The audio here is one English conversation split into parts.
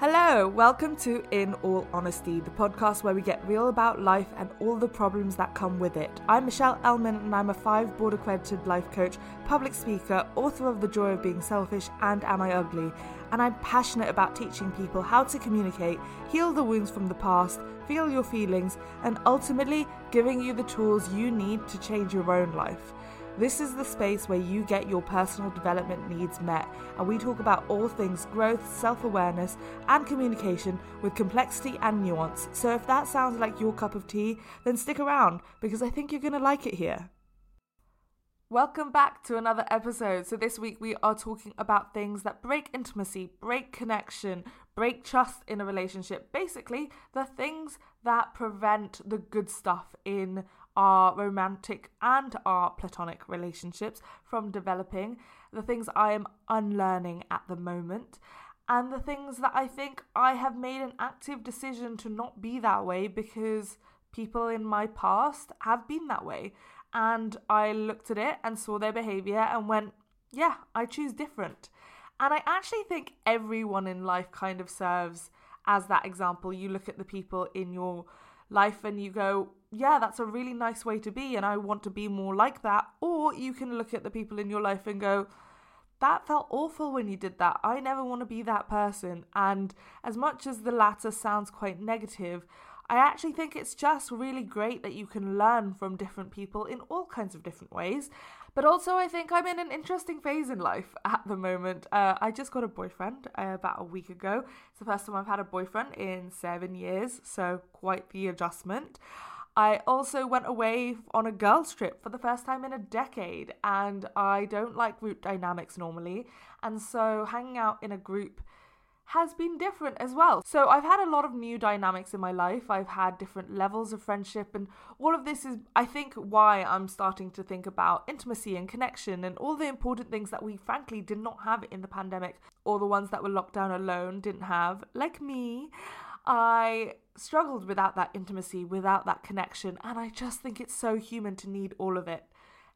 Hello, welcome to In All Honesty, the podcast where we get real about life and all the problems that come with it. I'm Michelle Elman and I'm a five board accredited life coach, public speaker, author of The Joy of Being Selfish and Am I Ugly? And I'm passionate about teaching people how to communicate, heal the wounds from the past, feel your feelings, and ultimately giving you the tools you need to change your own life. This is the space where you get your personal development needs met, and we talk about all things growth, self awareness, and communication with complexity and nuance. So if that sounds like your cup of tea, then stick around because I think you're going to like it here. Welcome back to another episode. So, this week we are talking about things that break intimacy, break connection, break trust in a relationship. Basically, the things that prevent the good stuff in our romantic and our platonic relationships from developing, the things I am unlearning at the moment, and the things that I think I have made an active decision to not be that way because people in my past have been that way. And I looked at it and saw their behavior and went, yeah, I choose different. And I actually think everyone in life kind of serves as that example. You look at the people in your life and you go, yeah, that's a really nice way to be, and I want to be more like that. Or you can look at the people in your life and go, that felt awful when you did that. I never want to be that person. And as much as the latter sounds quite negative, I actually think it's just really great that you can learn from different people in all kinds of different ways. But also, I think I'm in an interesting phase in life at the moment. Uh, I just got a boyfriend uh, about a week ago. It's the first time I've had a boyfriend in seven years, so quite the adjustment. I also went away on a girls' trip for the first time in a decade, and I don't like group dynamics normally, and so hanging out in a group has been different as well. So I've had a lot of new dynamics in my life. I've had different levels of friendship and all of this is I think why I'm starting to think about intimacy and connection and all the important things that we frankly did not have in the pandemic or the ones that were locked down alone didn't have, like me. I struggled without that intimacy, without that connection, and I just think it's so human to need all of it.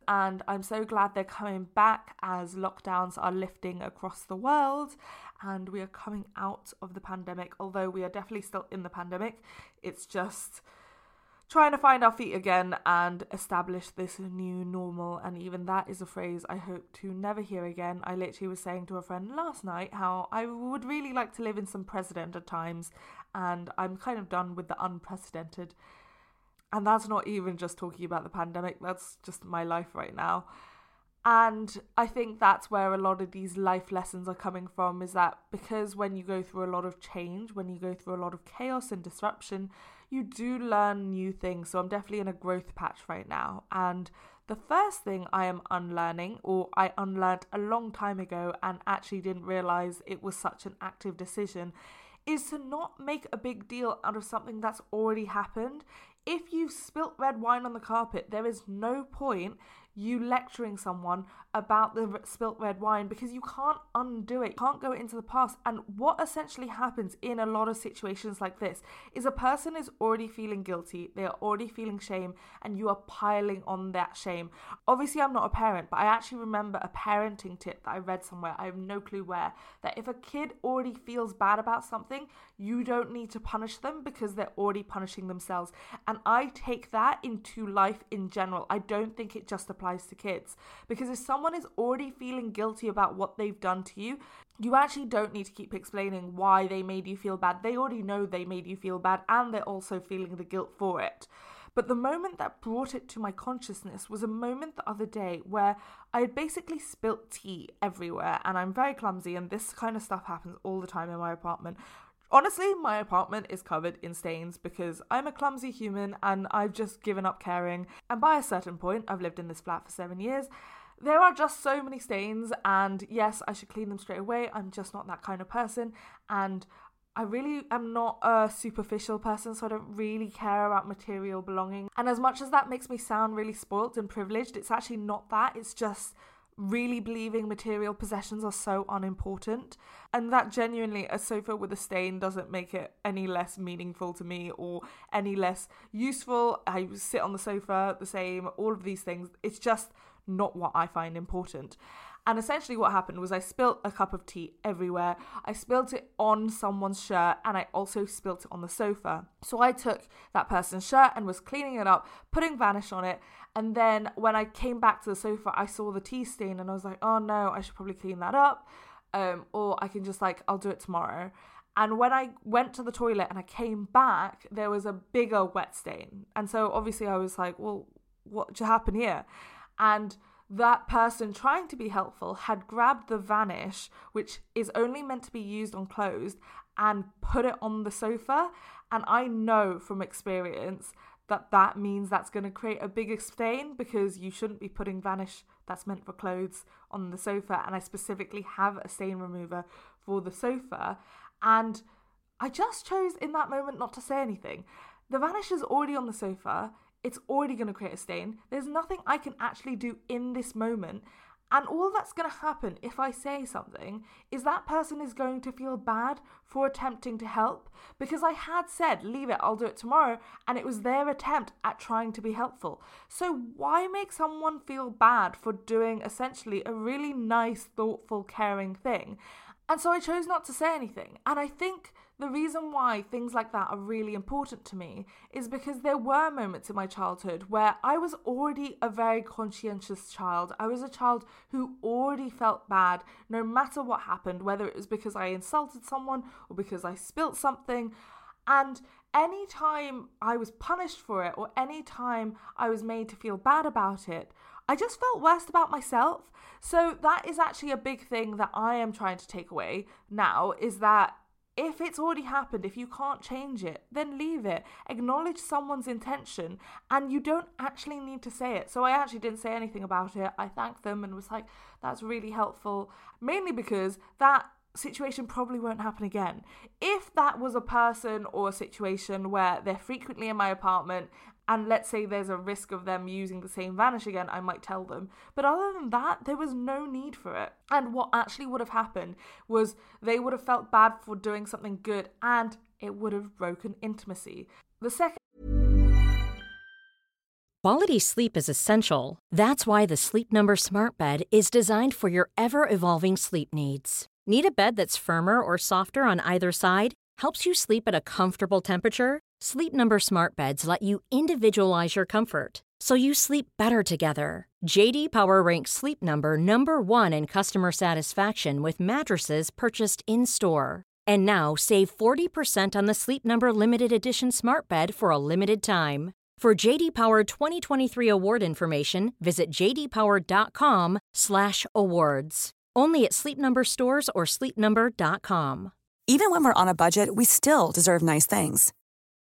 And I'm so glad they're coming back as lockdowns are lifting across the world and we are coming out of the pandemic. Although we are definitely still in the pandemic, it's just trying to find our feet again and establish this new normal. And even that is a phrase I hope to never hear again. I literally was saying to a friend last night how I would really like to live in some precedented times, and I'm kind of done with the unprecedented. And that's not even just talking about the pandemic, that's just my life right now. And I think that's where a lot of these life lessons are coming from is that because when you go through a lot of change, when you go through a lot of chaos and disruption, you do learn new things. So I'm definitely in a growth patch right now. And the first thing I am unlearning, or I unlearned a long time ago and actually didn't realize it was such an active decision, is to not make a big deal out of something that's already happened. If you've spilt red wine on the carpet, there is no point you lecturing someone about the spilt red wine because you can't undo it, you can't go into the past. And what essentially happens in a lot of situations like this is a person is already feeling guilty, they are already feeling shame, and you are piling on that shame. Obviously, I'm not a parent, but I actually remember a parenting tip that I read somewhere, I have no clue where, that if a kid already feels bad about something, you don't need to punish them because they're already punishing themselves. And I take that into life in general. I don't think it just applies to kids because if someone someone is already feeling guilty about what they've done to you, you actually don't need to keep explaining why they made you feel bad. They already know they made you feel bad and they're also feeling the guilt for it. But the moment that brought it to my consciousness was a moment the other day where I had basically spilt tea everywhere, and I'm very clumsy, and this kind of stuff happens all the time in my apartment. Honestly, my apartment is covered in stains because I'm a clumsy human and I've just given up caring. And by a certain point, I've lived in this flat for seven years there are just so many stains, and yes, I should clean them straight away. I'm just not that kind of person, and I really am not a superficial person, so I don't really care about material belonging. And as much as that makes me sound really spoilt and privileged, it's actually not that. It's just really believing material possessions are so unimportant. And that genuinely, a sofa with a stain doesn't make it any less meaningful to me or any less useful. I sit on the sofa the same, all of these things. It's just not what I find important. And essentially, what happened was I spilt a cup of tea everywhere. I spilt it on someone's shirt and I also spilt it on the sofa. So I took that person's shirt and was cleaning it up, putting Vanish on it. And then when I came back to the sofa, I saw the tea stain and I was like, oh no, I should probably clean that up. Um, or I can just like, I'll do it tomorrow. And when I went to the toilet and I came back, there was a bigger wet stain. And so obviously I was like, well, what should happen here? and that person trying to be helpful had grabbed the vanish, which is only meant to be used on clothes, and put it on the sofa. And I know from experience that that means that's going to create a bigger stain because you shouldn't be putting vanish that's meant for clothes on the sofa. And I specifically have a stain remover for the sofa. And I just chose in that moment not to say anything. The vanish is already on the sofa it's already going to create a stain. There's nothing I can actually do in this moment. And all that's going to happen if I say something is that person is going to feel bad for attempting to help because I had said, leave it, I'll do it tomorrow. And it was their attempt at trying to be helpful. So why make someone feel bad for doing essentially a really nice, thoughtful, caring thing? And so I chose not to say anything. And I think the reason why things like that are really important to me is because there were moments in my childhood where I was already a very conscientious child. I was a child who already felt bad no matter what happened, whether it was because I insulted someone or because I spilt something. And anytime I was punished for it or anytime I was made to feel bad about it, I just felt worse about myself. So that is actually a big thing that I am trying to take away now is that if it's already happened, if you can't change it, then leave it. Acknowledge someone's intention and you don't actually need to say it. So I actually didn't say anything about it. I thanked them and was like, that's really helpful. Mainly because that situation probably won't happen again. If that was a person or a situation where they're frequently in my apartment and let's say there's a risk of them using the same vanish again, I might tell them. But other than that, there was no need for it. And what actually would have happened was they would have felt bad for doing something good and it would have broken intimacy. The second Quality sleep is essential. That's why the Sleep Number Smart Bed is designed for your ever evolving sleep needs. Need a bed that's firmer or softer on either side? Helps you sleep at a comfortable temperature? Sleep Number smart beds let you individualize your comfort so you sleep better together. JD Power ranks Sleep Number number 1 in customer satisfaction with mattresses purchased in-store. And now save 40% on the Sleep Number limited edition smart bed for a limited time. For JD Power 2023 award information, visit jdpower.com/awards. Only at Sleep Number stores or sleepnumber.com. Even when we're on a budget, we still deserve nice things.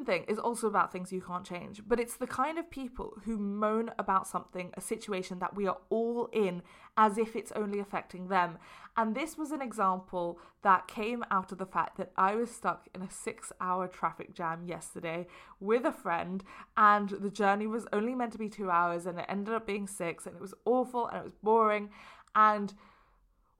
Second thing is also about things you can't change, but it's the kind of people who moan about something, a situation that we are all in, as if it's only affecting them. And this was an example that came out of the fact that I was stuck in a six hour traffic jam yesterday with a friend, and the journey was only meant to be two hours, and it ended up being six, and it was awful and it was boring. And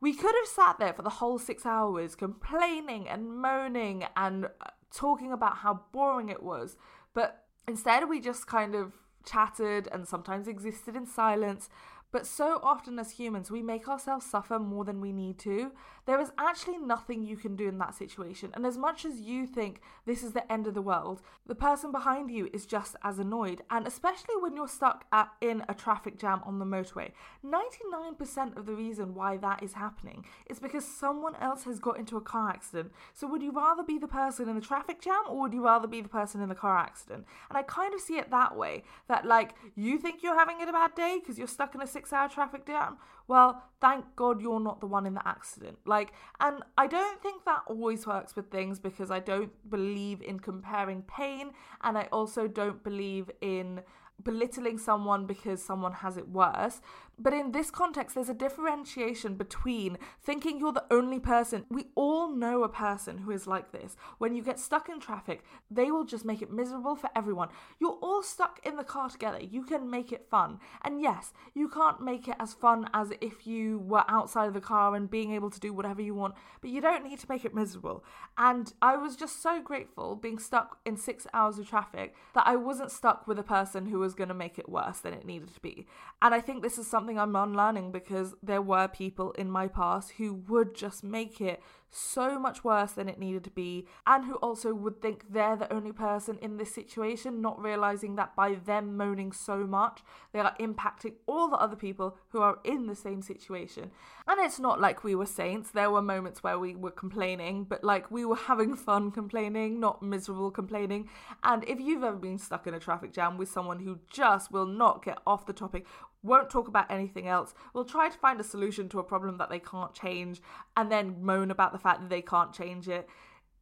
we could have sat there for the whole six hours complaining and moaning and talking about how boring it was. But instead, we just kind of chatted and sometimes existed in silence. But so often as humans, we make ourselves suffer more than we need to. There is actually nothing you can do in that situation. And as much as you think this is the end of the world, the person behind you is just as annoyed. And especially when you're stuck at, in a traffic jam on the motorway, 99% of the reason why that is happening is because someone else has got into a car accident. So would you rather be the person in the traffic jam or would you rather be the person in the car accident? And I kind of see it that way that, like, you think you're having a bad day because you're stuck in a six hour traffic jam. Well, thank God you're not the one in the accident. Like, and I don't think that always works with things because I don't believe in comparing pain and I also don't believe in belittling someone because someone has it worse. But in this context, there's a differentiation between thinking you're the only person. We all know a person who is like this. When you get stuck in traffic, they will just make it miserable for everyone. You're all stuck in the car together. You can make it fun. And yes, you can't make it as fun as if you were outside of the car and being able to do whatever you want, but you don't need to make it miserable. And I was just so grateful being stuck in six hours of traffic that I wasn't stuck with a person who was going to make it worse than it needed to be. And I think this is something I'm unlearning because there were people in my past who would just make it so much worse than it needed to be, and who also would think they're the only person in this situation, not realizing that by them moaning so much, they are impacting all the other people who are in the same situation. And it's not like we were saints, there were moments where we were complaining, but like we were having fun complaining, not miserable complaining. And if you've ever been stuck in a traffic jam with someone who just will not get off the topic, won't talk about anything else, will try to find a solution to a problem that they can't change, and then moan about the fact that they can't change it.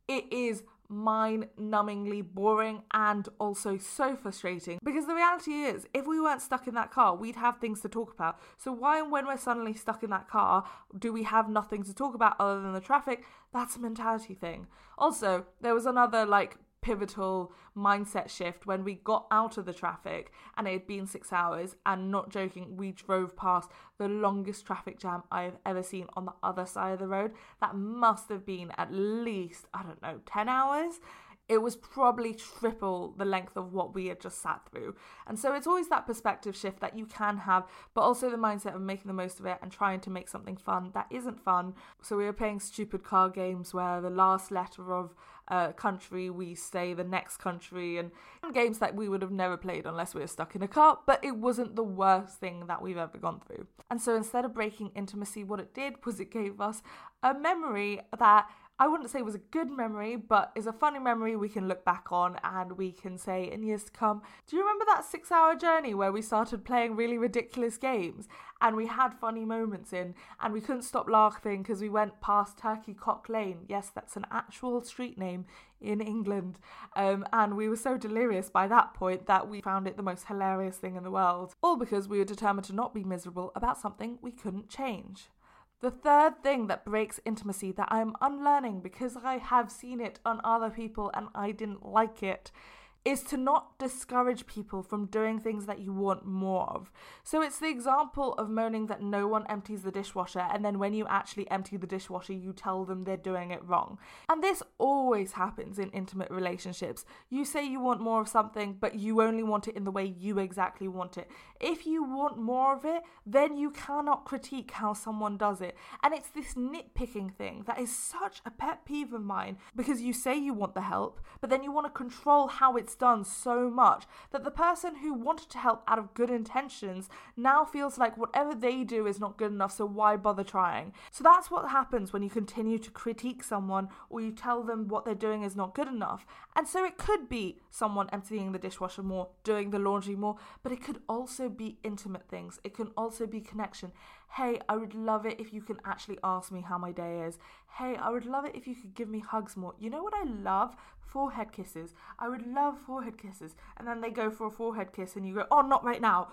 It is mind numbingly boring and also so frustrating because the reality is if we weren't stuck in that car we'd have things to talk about. So why when we're suddenly stuck in that car do we have nothing to talk about other than the traffic? That's a mentality thing. Also there was another like pivotal mindset shift when we got out of the traffic and it had been six hours. And not joking we drove past the longest traffic jam i've ever seen on the other side of the road. That must have been at least i don't know 10 hours it was probably triple the length of what we had just sat through. And so it's always that perspective shift that you can have, but also the mindset of making the most of it and trying to make something fun that isn't fun. So we were playing stupid card games where the last letter of a country we stay the next country and games that we would have never played unless we were stuck in a car, but it wasn't the worst thing that we've ever gone through. And so instead of breaking intimacy, what it did was it gave us a memory that I wouldn't say it was a good memory, but is a funny memory we can look back on and we can say in years to come, do you remember that six hour journey where we started playing really ridiculous games and we had funny moments in and we couldn't stop laughing because we went past Turkey Cock Lane? Yes, that's an actual street name in England. Um, and we were so delirious by that point that we found it the most hilarious thing in the world. All because we were determined to not be miserable about something we couldn't change. The third thing that breaks intimacy that I'm unlearning because I have seen it on other people and I didn't like it is to not discourage people from doing things that you want more of. So it's the example of moaning that no one empties the dishwasher, and then when you actually empty the dishwasher, you tell them they're doing it wrong. And this always happens in intimate relationships. You say you want more of something, but you only want it in the way you exactly want it. If you want more of it, then you cannot critique how someone does it. And it's this nitpicking thing that is such a pet peeve of mine because you say you want the help, but then you want to control how it's done so much that the person who wanted to help out of good intentions now feels like whatever they do is not good enough, so why bother trying? So that's what happens when you continue to critique someone or you tell them what they're doing is not good enough. And so it could be someone emptying the dishwasher more, doing the laundry more, but it could also be intimate things. It can also be connection. Hey, I would love it if you can actually ask me how my day is. Hey, I would love it if you could give me hugs more. You know what I love? Forehead kisses. I would love forehead kisses. And then they go for a forehead kiss and you go, oh, not right now.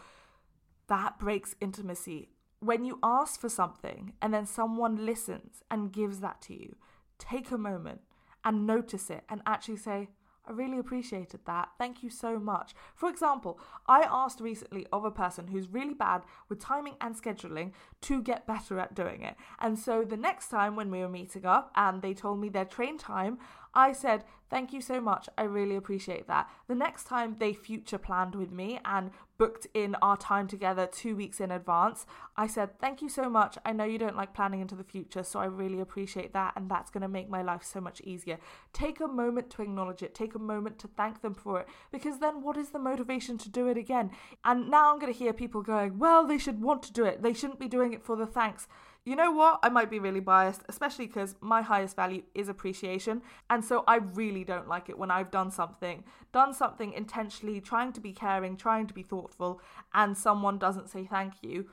That breaks intimacy. When you ask for something and then someone listens and gives that to you, take a moment and notice it and actually say, I really appreciated that. Thank you so much. For example, I asked recently of a person who's really bad with timing and scheduling to get better at doing it. And so the next time when we were meeting up and they told me their train time, I said, Thank you so much. I really appreciate that. The next time they future planned with me and booked in our time together two weeks in advance, I said, Thank you so much. I know you don't like planning into the future, so I really appreciate that. And that's going to make my life so much easier. Take a moment to acknowledge it, take a moment to thank them for it, because then what is the motivation to do it again? And now I'm going to hear people going, Well, they should want to do it. They shouldn't be doing it for the thanks you know what? I might be really biased, especially because my highest value is appreciation. And so I really don't like it when I've done something, done something intentionally, trying to be caring, trying to be thoughtful, and someone doesn't say thank you.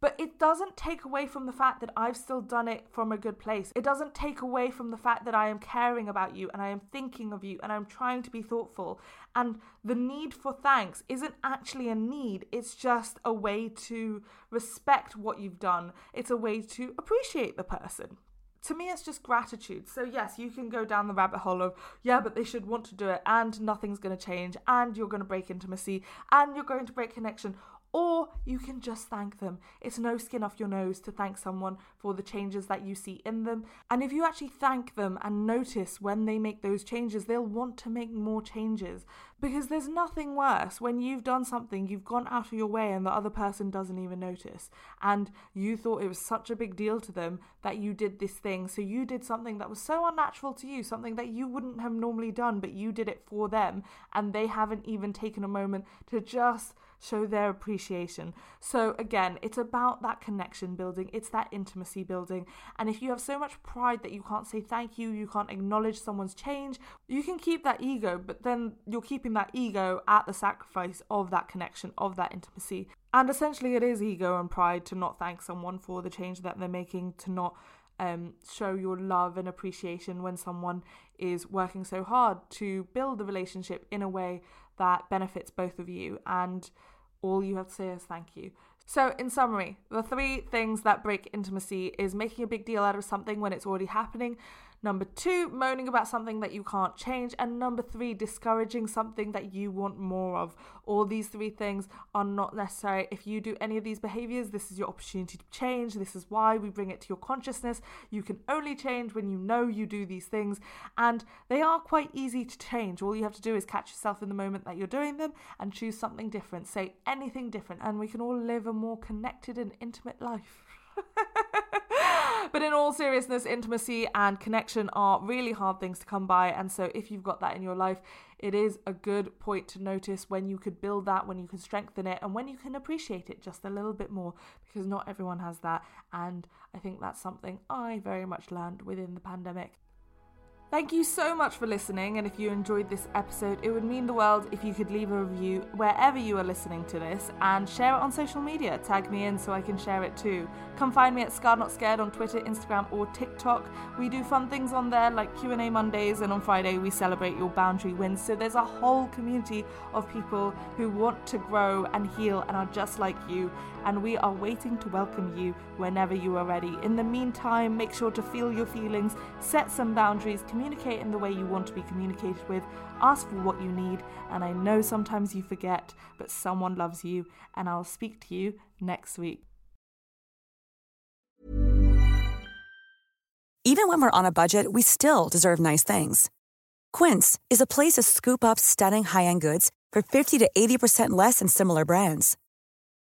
But it doesn't take away from the fact that I've still done it from a good place. It doesn't take away from the fact that I am caring about you and I am thinking of you and I'm trying to be thoughtful. And the need for thanks isn't actually a need, it's just a way to respect what you've done, it's a way to appreciate the person. To me it's just gratitude. So yes you can go down the rabbit hole of yeah but they should want to do it and nothing's going to change and you're going to break intimacy and you're going to break connection or you can just thank them. It's no skin off your nose to thank someone for the changes that you see in them. And if you actually thank them and notice when they make those changes, they'll want to make more changes. Because there's nothing worse when you've done something, you've gone out of your way, and the other person doesn't even notice. And you thought it was such a big deal to them that you did this thing. So you did something that was so unnatural to you, something that you wouldn't have normally done, but you did it for them. And they haven't even taken a moment to just show their appreciation. So, again, it's about that connection building, it's that intimacy building. And if you have so much pride that you can't say thank you, you can't acknowledge someone's change, you can keep that ego, but then you're keeping that ego at the sacrifice of that connection, of that intimacy. And essentially, it is ego and pride to not thank someone for the change that they're making, to not um, show your love and appreciation when someone is working so hard to build a relationship in a way that benefits both of you. And all you have to say is thank you. So, in summary, the three things that break intimacy is making a big deal out of something when it's already happening, Number two, moaning about something that you can't change. And number three, discouraging something that you want more of. All these three things are not necessary. If you do any of these behaviors, this is your opportunity to change. This is why we bring it to your consciousness. You can only change when you know you do these things. And they are quite easy to change. All you have to do is catch yourself in the moment that you're doing them and choose something different. Say anything different. And we can all live a more connected and intimate life. but in all seriousness, intimacy and connection are really hard things to come by. And so, if you've got that in your life, it is a good point to notice when you could build that, when you can strengthen it, and when you can appreciate it just a little bit more because not everyone has that. And I think that's something I very much learned within the pandemic. Thank you so much for listening, and if you enjoyed this episode, it would mean the world if you could leave a review wherever you are listening to this and share it on social media. Tag me in so I can share it too. Come find me at Scarred Not Scared on Twitter, Instagram, or TikTok. We do fun things on there like Q&A Mondays, and on Friday we celebrate your boundary wins. So there's a whole community of people who want to grow and heal and are just like you, and we are waiting to welcome you whenever you are ready. In the meantime, make sure to feel your feelings, set some boundaries, communicate in the way you want to be communicated with, ask for what you need, and I know sometimes you forget, but someone loves you, and I'll speak to you next week. Even when we're on a budget, we still deserve nice things. Quince is a place to scoop up stunning high end goods for 50 to 80% less than similar brands.